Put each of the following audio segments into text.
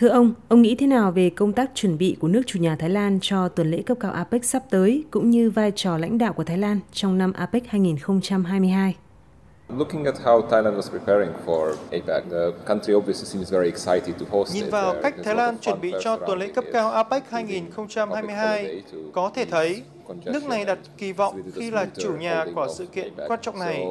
Thưa ông, ông nghĩ thế nào về công tác chuẩn bị của nước chủ nhà Thái Lan cho tuần lễ cấp cao APEC sắp tới, cũng như vai trò lãnh đạo của Thái Lan trong năm APEC 2022? Looking at how Thailand was preparing for APEC, the country obviously seems very excited to host Nhìn vào cách Thái Lan chuẩn bị cho tuần lễ cấp cao APEC 2022, có thể thấy nước này đặt kỳ vọng khi là chủ nhà của sự kiện quan trọng này.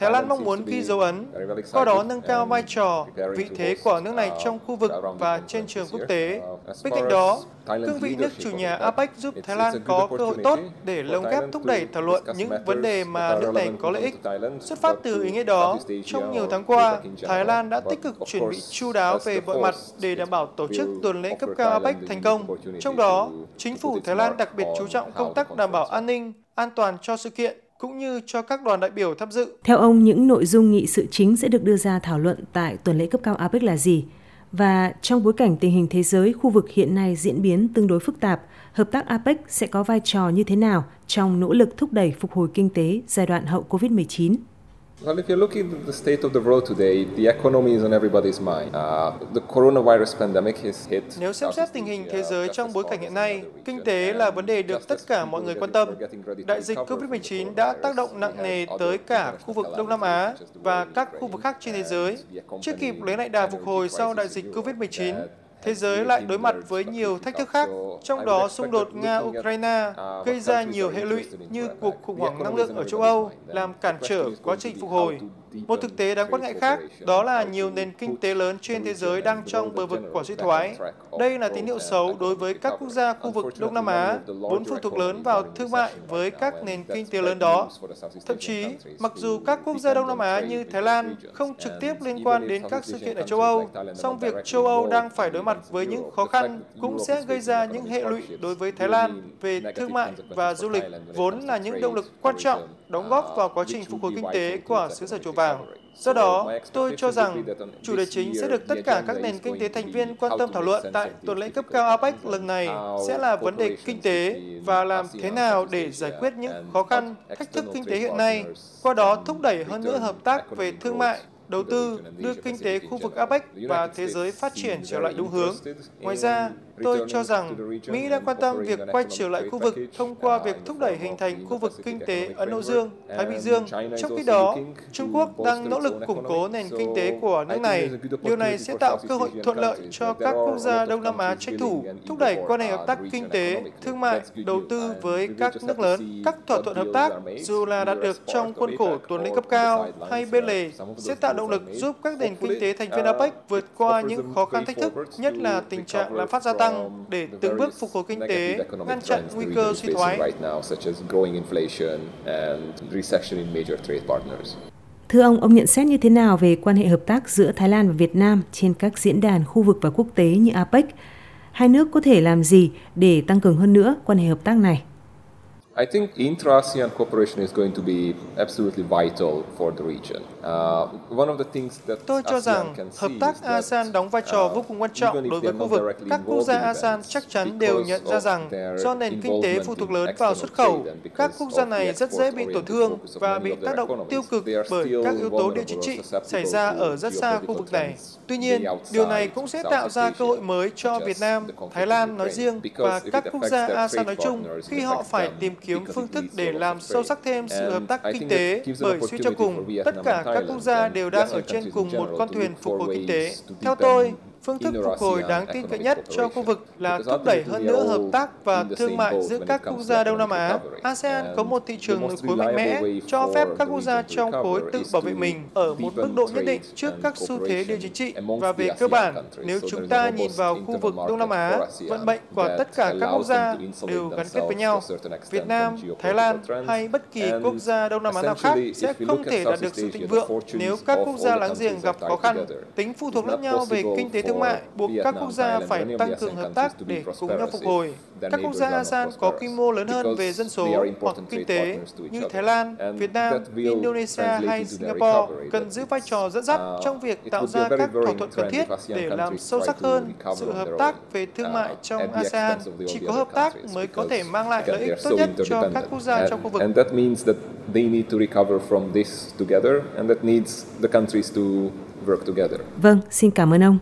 Thái Lan mong muốn ghi dấu ấn, qua đó nâng cao vai trò, vị thế của nước này trong khu vực và trên trường quốc tế. Bên cạnh đó, cương vị nước chủ nhà APEC giúp Thái Lan có cơ hội tốt để lồng ghép thúc đẩy thảo luận những vấn đề mà nước này có lợi ích. Xuất phát từ ý nghĩa đó, trong nhiều tháng qua, Thái Lan đã tích cực chuẩn bị chu đáo về mọi mặt để đảm bảo tổ chức tuần lễ cấp cao APEC thành công. Trong đó, chính phủ Thái Lan đặc biệt chú trọng công tác đảm bảo an ninh, an toàn cho sự kiện cũng như cho các đoàn đại biểu tham dự. Theo ông, những nội dung nghị sự chính sẽ được đưa ra thảo luận tại tuần lễ cấp cao APEC là gì? Và trong bối cảnh tình hình thế giới, khu vực hiện nay diễn biến tương đối phức tạp, hợp tác APEC sẽ có vai trò như thế nào trong nỗ lực thúc đẩy phục hồi kinh tế giai đoạn hậu COVID-19? Well, if you look at the state of the world today, the economy is on everybody's mind. Uh, the coronavirus pandemic has hit. Nếu xem xét tình hình thế giới trong bối cảnh hiện nay, kinh tế là vấn đề được tất cả mọi người quan tâm. Đại dịch COVID-19 đã tác động nặng nề tới cả khu vực Đông Nam Á và các khu vực khác trên thế giới. Chưa kịp lấy lại đà phục hồi sau đại dịch COVID-19, thế giới lại đối mặt với nhiều thách thức khác, trong đó xung đột Nga-Ukraine gây ra nhiều hệ lụy như cuộc khủng hoảng năng lượng ở châu Âu, làm cản trở quá trình phục hồi. Một thực tế đáng quan ngại khác đó là nhiều nền kinh tế lớn trên thế giới đang trong bờ vực của suy thoái. Đây là tín hiệu xấu đối với các quốc gia khu vực Đông Nam Á, vốn phụ thuộc lớn vào thương mại với các nền kinh tế lớn đó. Thậm chí, mặc dù các quốc gia Đông Nam Á như Thái Lan không trực tiếp liên quan đến các sự kiện ở châu Âu, song việc châu Âu đang phải đối mặt với những khó khăn cũng sẽ gây ra những hệ lụy đối với Thái Lan về thương mại và du lịch, vốn là những động lực quan trọng đóng góp vào quá trình phục hồi kinh tế của xứ sở chùa vàng. Do đó, tôi cho rằng chủ đề chính sẽ được tất cả các nền kinh tế thành viên quan tâm thảo luận tại tuần lễ cấp cao APEC lần này sẽ là vấn đề kinh tế và làm thế nào để giải quyết những khó khăn, thách thức kinh tế hiện nay, qua đó thúc đẩy hơn nữa hợp tác về thương mại, đầu tư, đưa kinh tế khu vực APEC và thế giới phát triển trở lại đúng hướng. Ngoài ra, tôi cho rằng Mỹ đang quan tâm việc quay trở lại khu vực thông qua việc thúc đẩy hình thành khu vực kinh tế Ấn Độ Dương, Thái Bình Dương. Trong khi đó, Trung Quốc đang nỗ lực củng cố nền kinh tế của nước này. Điều này sẽ tạo cơ hội thuận lợi cho các quốc gia Đông Nam Á tranh thủ, thúc đẩy quan hệ hợp tác kinh tế, thương mại, đầu tư với các nước lớn. Các thỏa thuận hợp tác, dù là đạt được trong khuôn khổ tuần lễ cấp cao hay bên lề, sẽ tạo động lực giúp các nền kinh tế thành viên APEC vượt qua những khó khăn thách thức, nhất là tình trạng lạm phát gia tăng để từng bước phục hồi kinh tế, ngăn chặn nguy cơ suy thoái. Thưa ông, ông nhận xét như thế nào về quan hệ hợp tác giữa Thái Lan và Việt Nam trên các diễn đàn khu vực và quốc tế như APEC? Hai nước có thể làm gì để tăng cường hơn nữa quan hệ hợp tác này? I think intra-ASEAN cooperation is going to be absolutely vital for the region. Uh, one of the things that Tôi cho rằng hợp tác ASEAN đóng vai trò uh, vô cùng quan trọng đối với khu vực. Các quốc gia ASEAN chắc chắn đều nhận ra rằng do nền kinh tế phụ thuộc lớn vào xuất khẩu, các quốc gia này rất dễ bị tổn thương và bị tác động tiêu cực bởi các yếu tố địa chính trị xảy ra ở rất xa khu vực này. Tuy nhiên, điều này cũng sẽ tạo ra cơ hội mới cho Việt Nam, Thái Lan nói riêng và các quốc gia ASEAN nói chung khi họ phải tìm kiếm phương thức để làm sâu sắc thêm sự hợp tác kinh tế bởi suy cho cùng, tất cả các quốc gia đều đang ở trên cùng một con thuyền phục hồi kinh tế. Theo tôi, Phương thức phục hồi đáng tin cậy nhất cho khu vực là thúc đẩy hơn nữa hợp tác và thương mại giữa các quốc gia Đông Nam Á. ASEAN có một thị trường nội khối mạnh mẽ, cho phép các quốc gia trong khối tự bảo vệ mình ở một mức độ nhất định trước các xu thế địa chính trị. Và về cơ bản, nếu chúng ta nhìn vào khu vực Đông Nam Á, vận mệnh của tất cả các quốc gia đều gắn kết với nhau. Việt Nam, Thái Lan hay bất kỳ quốc gia Đông Nam Á nào khác sẽ không thể đạt được sự thịnh vượng nếu các quốc gia láng giềng gặp khó khăn. Tính phụ thuộc lẫn nhau về kinh tế thương mại buộc các quốc gia phải tăng cường hợp tác để cùng nhau phục hồi. Các quốc gia ASEAN có quy mô lớn hơn về dân số hoặc kinh tế như Thái Lan, Việt Nam, Indonesia hay Singapore cần giữ vai trò dẫn dắt trong việc tạo ra các thỏa thuận cần thiết để làm sâu sắc hơn sự hợp tác về thương mại trong ASEAN. Chỉ có hợp tác mới có thể mang lại lợi ích tốt nhất cho các quốc gia trong khu vực. And that means that they need to recover from this together and that needs the countries to work together. Vâng, xin cảm ơn ông.